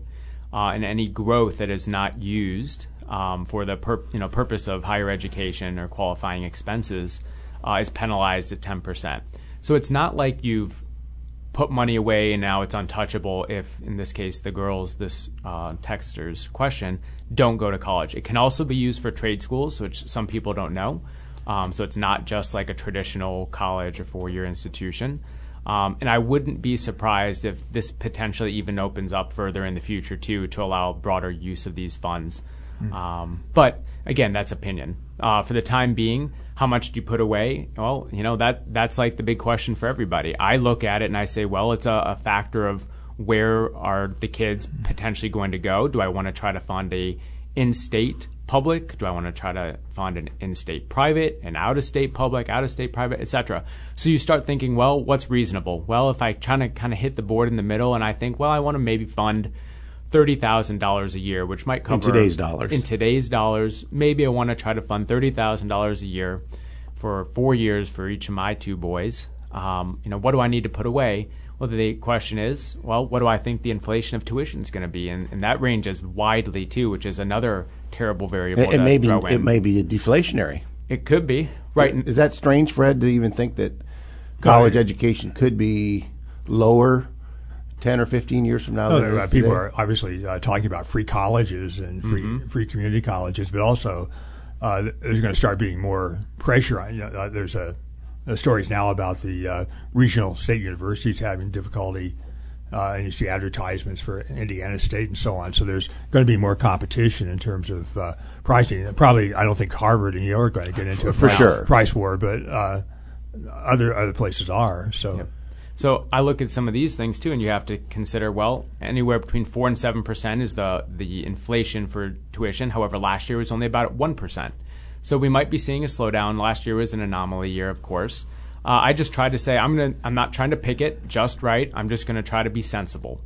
uh, and any growth that is not used um, for the pur- you know purpose of higher education or qualifying expenses uh, is penalized at ten percent. So it's not like you've put money away and now it's untouchable if, in this case, the girls, this uh, texter's question, don't go to college. It can also be used for trade schools, which some people don't know. Um, so it's not just like a traditional college or four year institution. Um, and I wouldn't be surprised if this potentially even opens up further in the future, too, to allow broader use of these funds. Mm. Um, but again, that's opinion. Uh, for the time being, how much do you put away? Well, you know that that's like the big question for everybody. I look at it and I say, well, it's a, a factor of where are the kids potentially going to go? Do I want to try to fund a in-state public? Do I want to try to fund an in-state private, an out-of-state public, out-of-state private, etc.? So you start thinking, well, what's reasonable? Well, if I try to kind of hit the board in the middle, and I think, well, I want to maybe fund thirty thousand dollars a year, which might cover in today's dollars. In today's dollars, maybe I want to try to fund thirty thousand dollars a year for four years for each of my two boys. Um, you know, what do I need to put away? Well, the question is, well, what do I think the inflation of tuition is going to be? And, and that ranges widely too, which is another terrible variable. It, it may be it may be a deflationary. It could be right. Is that strange, Fred, to even think that college education could be lower ten or fifteen years from now? No, people today? are obviously uh, talking about free colleges and free Mm-hmm. free community colleges, but also uh, there's going to start being more pressure on. You know, uh, there's a, a stories now about the uh, regional state universities having difficulty. Uh, and you see advertisements for Indiana State and so on. So there's going to be more competition in terms of uh, pricing. And Probably, I don't think Harvard and Yale are going to get into a For price, sure. price war, but uh, other other places are. So So I look at some of these things too, and you have to consider well, anywhere between four and seven percent is the the inflation for tuition. However, last year was only about one percent. So we might be seeing a slowdown. Last year was an anomaly year, of course. Uh, I just tried to say I'm gonna I'm not trying to pick it just right. I'm just gonna try to be sensible.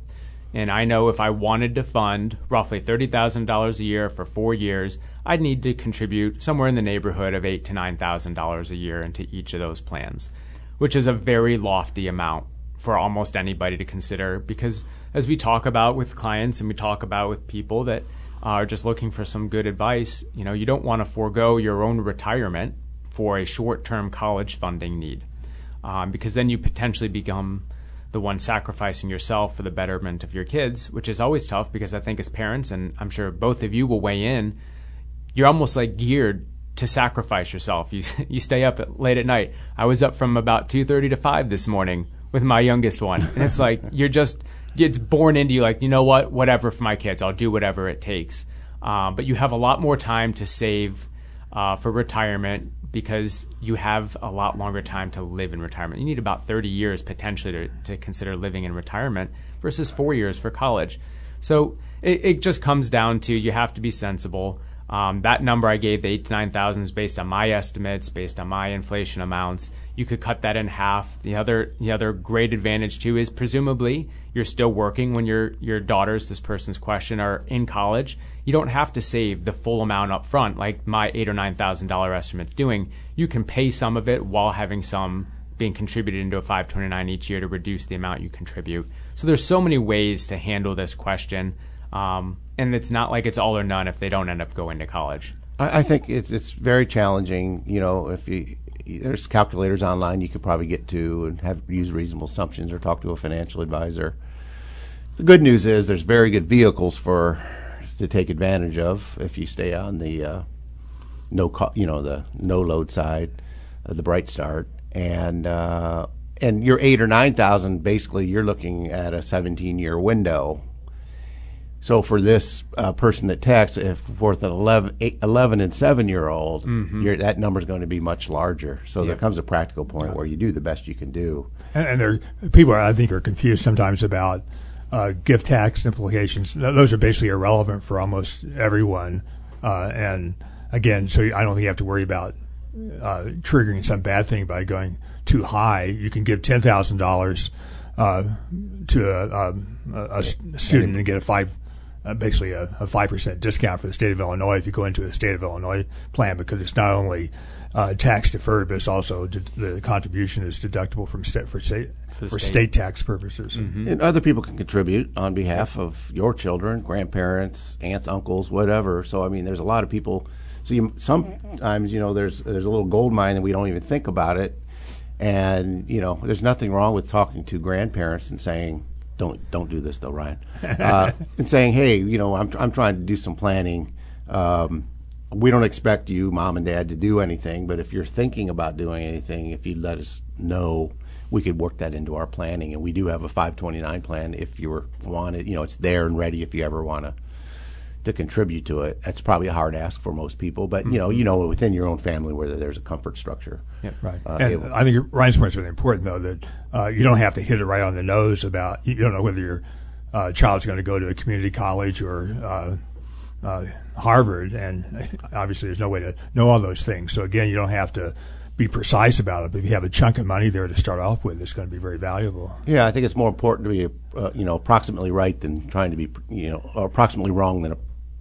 And I know if I wanted to fund roughly thirty thousand dollars a year for four years, I'd need to contribute somewhere in the neighborhood of eight to nine thousand dollars a year into each of those plans, which is a very lofty amount for almost anybody to consider. Because as we talk about with clients and we talk about with people that are just looking for some good advice, you know, you don't want to forego your own retirement for a short-term college funding need, um, because then you potentially become the one sacrificing yourself for the betterment of your kids, which is always tough because I think as parents, and I'm sure both of you will weigh in, you're almost like geared to sacrifice yourself. You you stay up at, late at night. I was up from about two thirty to five this morning with my youngest one, and it's like you're just it's born into you. Like you know what, whatever for my kids, I'll do whatever it takes. Um, but you have a lot more time to save uh, for retirement because you have a lot longer time to live in retirement. You need about 30 years potentially to, to consider living in retirement versus four years for college. So it, it just comes down to you have to be sensible. Um, that number I gave, the eight to nine thousand, is based on my estimates, based on my inflation amounts. You could cut that in half. The other, the other great advantage too is presumably you're still working when your your daughters, this person's question, are in college. You don't have to save the full amount up front like my eight or nine thousand dollar estimate's doing. You can pay some of it while having some being contributed into a 529 each year to reduce the amount you contribute. So there's so many ways to handle this question. Um, and it's not like it's all or none if they don't end up going to college. I, I think it's it's very challenging. You know, if you there's calculators online you could probably get to and have use reasonable assumptions or talk to a financial advisor. The good news is there's very good vehicles for to take advantage of if you stay on the uh, no co- you know the no load side, uh, the Bright Start, and uh, and your eight or nine thousand basically you're looking at a 17 year window so for this uh, person that texts, if for an 11, eight, 11 and 7 year old, you're, that number is going to be much larger. So there comes a practical point where you do the best you can do. and, and there people are, I think are confused sometimes about uh, gift tax implications. Those are basically irrelevant for almost everyone. Uh, and again, so I don't think you have to worry about uh, triggering some bad thing by going too high. You can give ten thousand dollars uh, to a, um, a, a student and get a five. Uh, basically, a five percent discount for the state of Illinois if you go into a state of Illinois plan because it's not only uh, tax deferred, but it's also d- the contribution is deductible from state for state for, the state. state. tax purposes. And other people can contribute on behalf of your children, grandparents, aunts, uncles, whatever. So I mean, there's a lot of people. So you, sometimes you know there's there's a little gold mine and we don't even think about it. And you know, there's nothing wrong with talking to grandparents and saying, "Don't don't do this though, Ryan," uh, and saying, "Hey, you know, I'm I'm trying to do some planning." Um, we don't expect you, mom and dad, to do anything, but if you're thinking about doing anything, if you let us know, we could work that into our planning. And we do have a 529 plan if you were wanted. You know, it's there and ready if you ever want to to contribute to it. That's probably a hard ask for most people, but you know, you know, within your own family whether there's a comfort structure. Right. Uh, and it- I think Ryan's point is really important, though, that uh, you don't have to hit it right on the nose about, you don't know whether your uh, child's going to go to a community college or uh, uh, Harvard, and obviously there's no way to know all those things. So again, you don't have to be precise about it. But if you have a chunk of money there to start off with, it's going to be very valuable. Yeah, I think it's more important to be, uh, you know, approximately right than trying to be, you know, or approximately wrong than,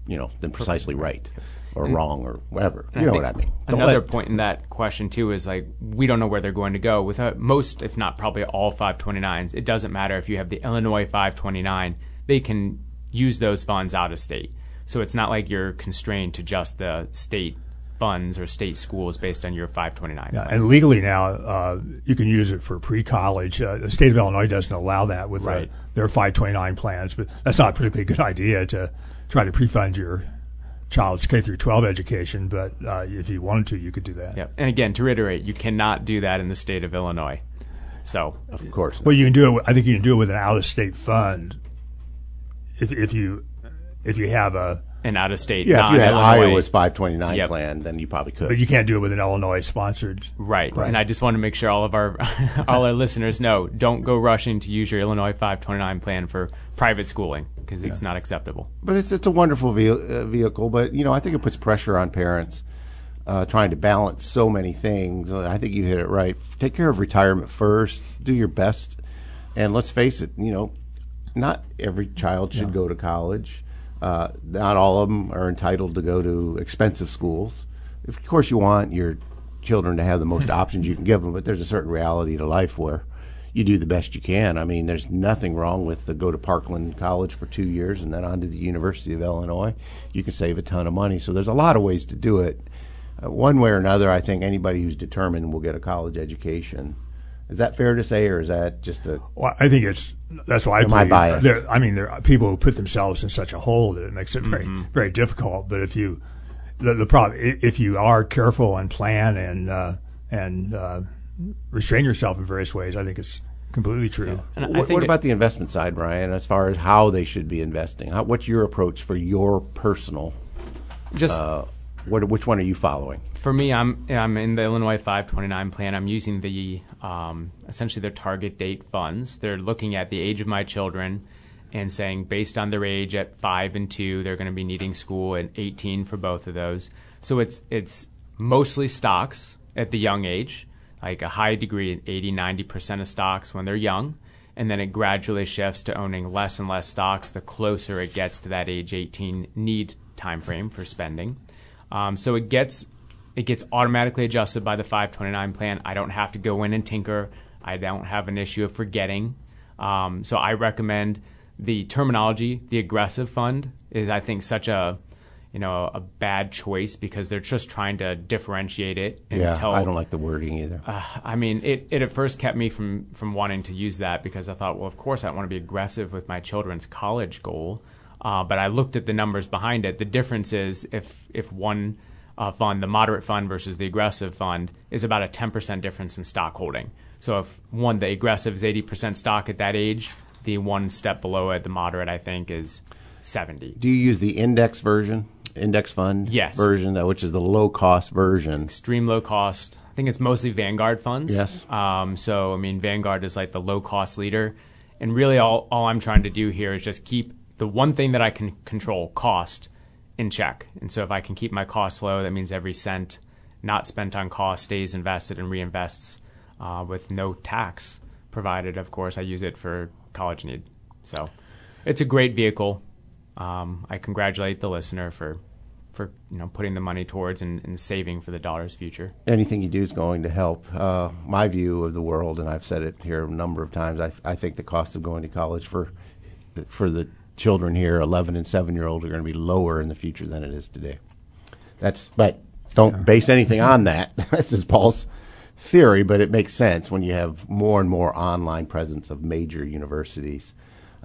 you know, than precisely right or wrong or whatever. You know what I mean? Don't Another let- point in that question too is like we don't know where they're going to go. With uh, most, if not probably all 529s, it doesn't matter if you have the Illinois 529. They can use those funds out of state, so it's not like you're constrained to just the state funds or state schools based on your 529. Yeah, and legally now, uh, you can use it for pre-college. Uh, the state of Illinois doesn't allow that with uh, Right. their 529 plans, but that's not a particularly good idea to try to pre-fund your child's K through 12 education. But uh, if you wanted to, you could do that. Yep. And again, to reiterate, you cannot do that in the state of Illinois. So Of course. Well, you can do it. I think you can do it with an out-of-state fund. If if you if you have a, an out of state, yeah, if you had non-Illinois- Iowa's 529 Yep. plan, then you probably could. but you can't do it with an Illinois-sponsored. Right. Right. And I just want to make sure all of our all our listeners know don't go rushing to use your Illinois 529 plan for private schooling because it's not acceptable. but it's it's a wonderful ve- uh, vehicle. But you know, I think it puts pressure on parents uh, trying to balance so many things. Uh, I think you hit it right. Take care of retirement first. Do your best, and let's face it. You know, not every child should go to college. Uh, not all of them are entitled to go to expensive schools. Of course, you want your children to have the most options you can give them, but there's a certain reality to life where you do the best you can. I mean, there's nothing wrong with the go to Parkland College for two years and then on to the University of Illinois. You can save a ton of money. So there's a lot of ways to do it. Uh, one way or another, I think anybody who's determined will get a college education. Is that fair to say, or is that just a Well, I think it's that's why I Am I biased? There, I mean, there are people who put themselves in such a hole that it makes it very Mm-hmm. very difficult. But if you the, the problem if you are careful and plan and uh, and uh, restrain yourself in various ways, I think it's completely true. And I What, think what it- about the investment side, Ryan? As far as how they should be investing, how, what's your approach for your personal? just Uh, what, which one are you following? for me, I'm I'm in the Illinois 529 plan. I'm using the um, essentially their target date funds. They're looking at the age of my children and saying based on their age at five and two, they're going to be needing school at 18 for both of those. So it's it's mostly stocks at the young age, like a high degree, 80, 90 percent of stocks when they're young. And then it gradually shifts to owning less and less stocks the closer it gets to that age 18 need time frame for spending. Um, so it gets it gets automatically adjusted by the 529 plan. I don't have to go in and tinker. I don't have an issue of forgetting. Um, so I recommend the terminology. The aggressive fund is, I think, such a you know a bad choice because they're just trying to differentiate it and Yeah, tell I don't like the wording either. I mean, it, it at first kept me from, from wanting to use that because I thought, well, of course, I want to be aggressive with my children's college goal. Uh, but I looked at the numbers behind it. The difference is if if one uh, fund, the moderate fund versus the aggressive fund, is about a 10% difference in stock holding. So if one, the aggressive is 80% stock at that age, the one step below it, the moderate, I think, is 70. Do you use the index version, index fund Yes. version, that which is the low cost version? extreme low cost. I think it's mostly Vanguard funds. Yes. Um, so I mean, Vanguard is like the low cost leader, and really all all I'm trying to do here is just keep the one thing that I can control, cost, in check. And so if I can keep my costs low, that means every cent not spent on cost stays invested and reinvests uh, with no tax provided. Of course, I use it for college need. So it's a great vehicle. Um, I congratulate the listener for for you know putting the money towards and, and saving for the daughter's future. Anything you do is going to help. Uh, my view of the world, and I've said it here a number of times, I, I think the cost of going to college for for the children here, 11 and 7 year old, are going to be lower in the future than it is today. That's, but don't base anything on that. That's just Paul's theory, but it makes sense when you have more and more online presence of major universities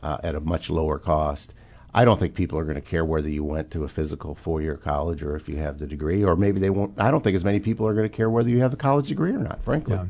uh, at a much lower cost. I don't think people are going to care whether you went to a physical four year college or if you have the degree, or maybe they won't. I don't think as many people are going to care whether you have a college degree or not, frankly. Yeah.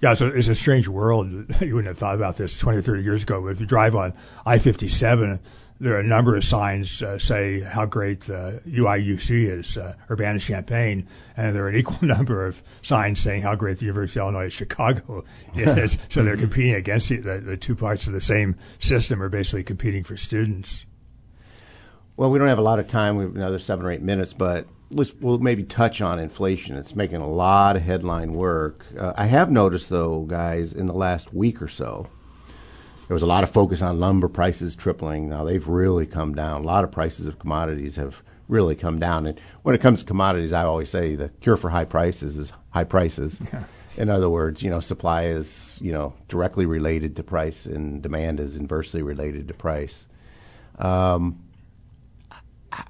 Yeah, so it's a strange world. You wouldn't have thought about this 20 or 30 years ago. But if you drive on I 57, there are a number of signs uh, say how great uh, UIUC is, uh, Urbana Champaign, and there are an equal number of signs saying how great the University of Illinois at Chicago is. so they're competing against the, the, the two parts of the same system are basically competing for students. Well, we don't have a lot of time. We have another seven or eight minutes, but let's, we'll maybe touch on inflation. It's making a lot of headline work. Uh, I have noticed, though, guys, in the last week or so, there was a lot of focus on lumber prices tripling. Now they've really come down. A lot of prices of commodities have really come down. And when it comes to commodities, I always say the cure for high prices is high prices. Yeah. In other words, you know, supply is you know directly related to price, and demand is inversely related to price. Um,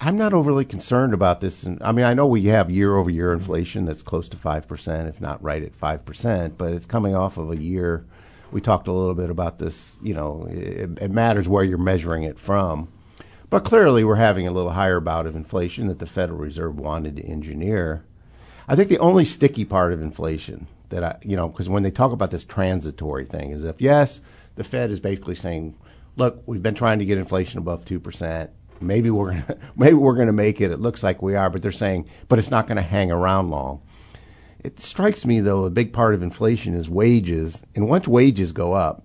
I'm not overly concerned about this. And I mean, I know we have year over year inflation that's close to five percent, if not right at five percent, but it's coming off of a year. We talked a little bit about this. You know, it, it matters where you're measuring it from. But clearly, we're having a little higher bout of inflation that the Federal Reserve wanted to engineer. I think the only sticky part of inflation that I, you know, because when they talk about this transitory thing, is if yes, the Fed is basically saying, look, we've been trying to get inflation above two percent. Maybe we're gonna, maybe we're going to make it. It looks like we are, but they're saying, but it's not going to hang around long. It strikes me though a big part of inflation is wages, and once wages go up,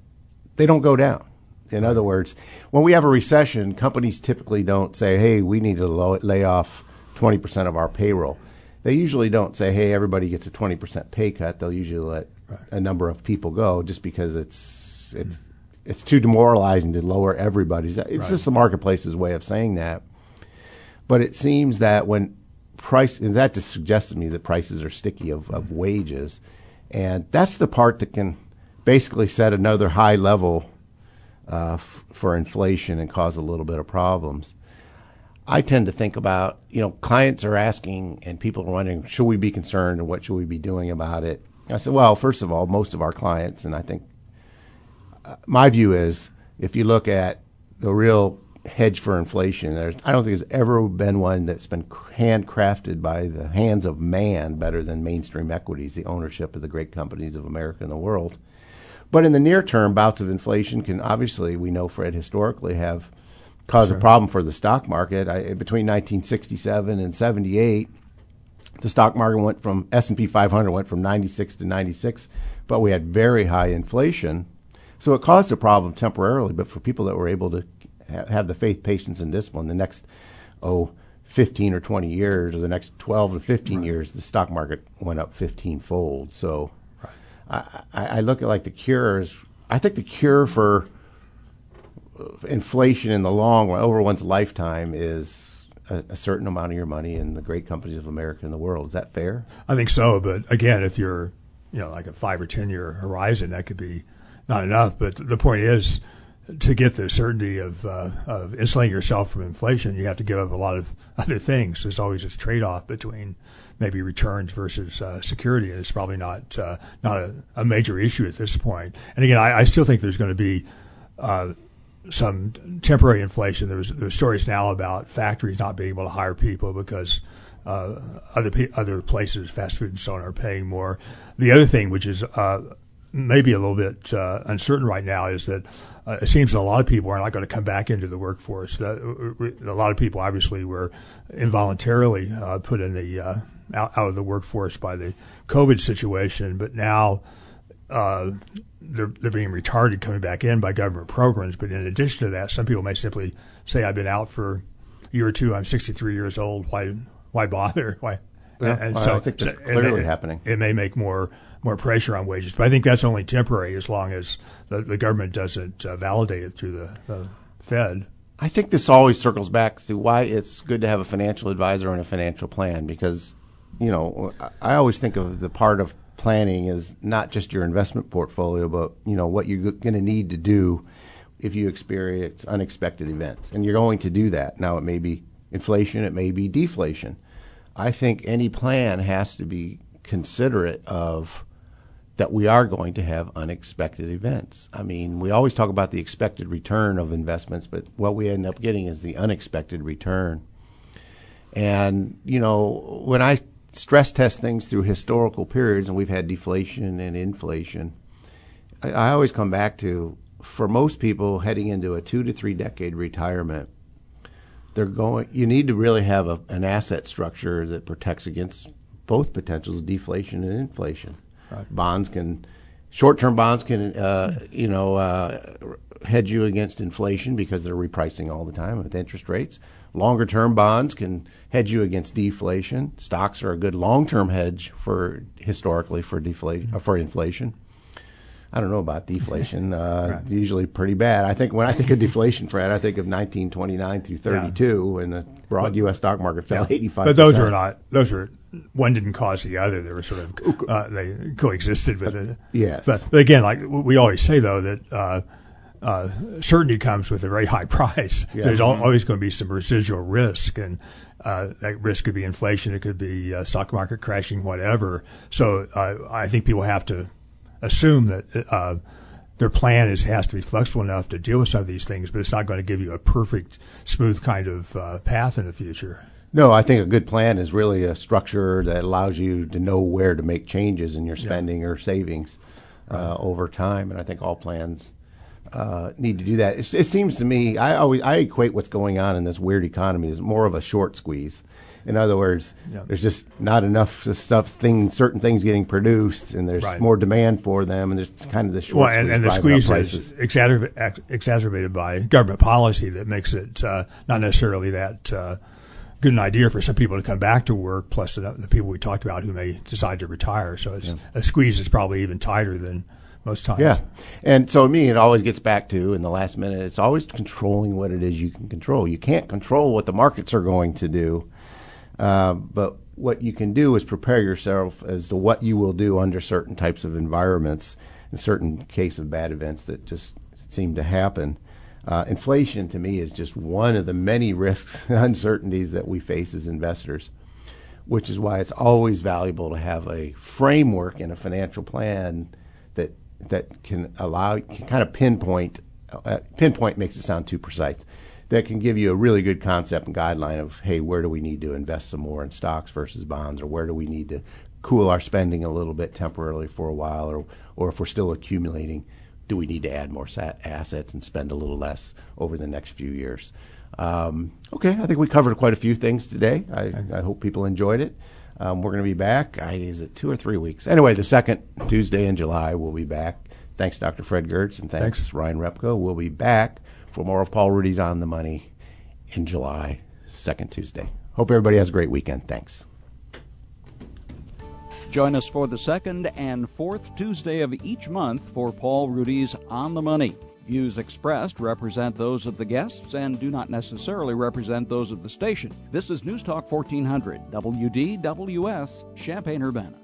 they don't go down. In other words, when we have a recession, companies typically don't say, "Hey, we need to lay off 20% of our payroll." They usually don't say, "Hey, everybody gets a 20% pay cut." They'll usually let right. a number of people go just because it's it's. It's too demoralizing to lower everybody's. It's right. just the marketplace's way of saying that. But it seems that when price, and that just suggests to me that prices are sticky of, of wages, and that's the part that can basically set another high level uh, f- for inflation and cause a little bit of problems. I tend to think about, you know, clients are asking and people are wondering, should we be concerned and what should we be doing about it? I said, well, first of all, most of our clients, and I think my view is if you look at the real hedge for inflation, there's, I don't think there's ever been one that's been handcrafted by the hands of man better than mainstream equities, the ownership of the great companies of America and the world. But in the near term, bouts of inflation can obviously, we know Fred historically have caused sure. a problem for the stock market. I, between 1967 and 78, the stock market went from S&P 500 went from 96 to 96, but we had very high inflation. So it caused a problem temporarily, but for people that were able to ha- have the faith, patience, and discipline, the next, oh, 15 or 20 years, or the next 12 to 15 right. years, the stock market went up 15 fold. So I, I look at like the cures. I think the cure for inflation in the long run, over one's lifetime, is a, a, certain amount of your money in the great companies of America and the world. Is that fair? I think so. But again, if you're, you know, like a five or ten year horizon, that could be not enough. But the point is, to get the certainty of, uh, of insulating yourself from inflation, you have to give up a lot of other things. There's always this trade off between maybe returns versus uh, security. It's probably not uh, not a, a, major issue at this point. And again, I, I still think there's going to be uh, some temporary inflation. There's there's stories now about factories not being able to hire people because. Uh, other other places, fast food and so on, are paying more. The other thing, which is uh, maybe a little bit uh, uncertain right now is that uh, it seems that a lot of people are not going to come back into the workforce. That, a lot of people obviously were involuntarily uh, put in the uh, out, out, of the workforce by the COVID situation, but now uh, they're, they're being retarded coming back in by government programs. But in addition to that, some people may simply say, "I've been out for a year or two. I'm 63 years old. Why why bother? Why?" Yeah, and well, so I think that's so, clearly it, happening. It may make more more pressure on wages. But I think that's only temporary as long as the, the government doesn't uh, validate it through the, the Fed. I think this always circles back to why it's good to have a financial advisor and a financial plan because, you know, I always think of the part of planning is not just your investment portfolio, but, you know, what you're going to need to do if you experience unexpected events. And you're going to do that. Now, it may be inflation, it may be deflation. I think any plan has to be considerate of that we are going to have unexpected events. I mean, we always talk about the expected return of investments, but what we end up getting is the unexpected return. And, you know, when I stress test things through historical periods, and we've had deflation and inflation, I, I always come back to for most people heading into a two to three decade retirement, they're going. You need to really have a, an asset structure that protects against both potentials, of deflation and inflation. Right. Bonds can Short-term bonds can, uh, you know, uh, hedge you against inflation because they're repricing all the time with interest rates. Longer-term bonds can hedge you against deflation. Stocks are a good long-term hedge for historically for deflation uh, for inflation. I don't know about deflation. Uh, right. Usually pretty bad. I think when I think of deflation, Fred, I think of 1929 through 32 yeah. when the broad but, U.S. stock market fell yeah. 85. But those were not. Those were one didn't cause the other. They were sort of uh, they coexisted with it. Yes. But, but, again, like we always say though that. Uh, uh, certainty comes with a very high price. Yeah. So there's mm-hmm. always going to be some residual risk, and uh, that risk could be inflation, it could be uh, stock market crashing, whatever. So uh, I think people have to assume that uh, their plan is has to be flexible enough to deal with some of these things, but it's not going to give you a perfect, smooth kind of uh, path in the future. No, I think a good plan is really a structure that allows you to know where to make changes in your spending yeah. or savings uh, right. over time, and I think all plans uh, need to do that. It, it, seems to me, I always I equate what's going on in this weird economy as more of a short squeeze. In other words, yeah. there's just not enough stuff, things, certain things getting produced, and there's right. more demand for them, and there's kind of the short. Well, and, and the squeeze is exacerbated, exacerbated by government policy that makes it uh, not necessarily that. Uh, good an idea for some people to come back to work, plus the, the people we talked about who may decide to retire. So yeah. a squeeze is probably even tighter than most times. Yeah. And so me, it always gets back to in the last minute, it's always controlling what it is you can control. You can't control what the markets are going to do, uh, but what you can do is prepare yourself as to what you will do under certain types of environments, in certain case of bad events that just seem to happen. Uh, inflation to me is just one of the many risks and uncertainties that we face as investors, which is why it's always valuable to have a framework and a financial plan that that can allow can kind of pinpoint uh, pinpoint makes it sound too precise that can give you a really good concept and guideline of hey where do we need to invest some more in stocks versus bonds or where do we need to cool our spending a little bit temporarily for a while or or if we're still accumulating do we need to add more assets and spend a little less over the next few years um, okay I think we covered quite a few things today I, I hope people enjoyed it um, we're going to be back. I, is it two or three weeks? Anyway, the second Tuesday in July, we'll be back. Thanks, Dr. Fred Giertz, and thanks, thanks. Ryan Repko. We'll be back for more of Paul Ruedi's On the Money in July, second Tuesday. Hope everybody has a great weekend. Thanks. Join us for the second and fourth Tuesday of each month for Paul Ruedi's On the Money. Views expressed represent those of the guests and do not necessarily represent those of the station. This is News Talk 1400, WDWS, Champaign Urbana.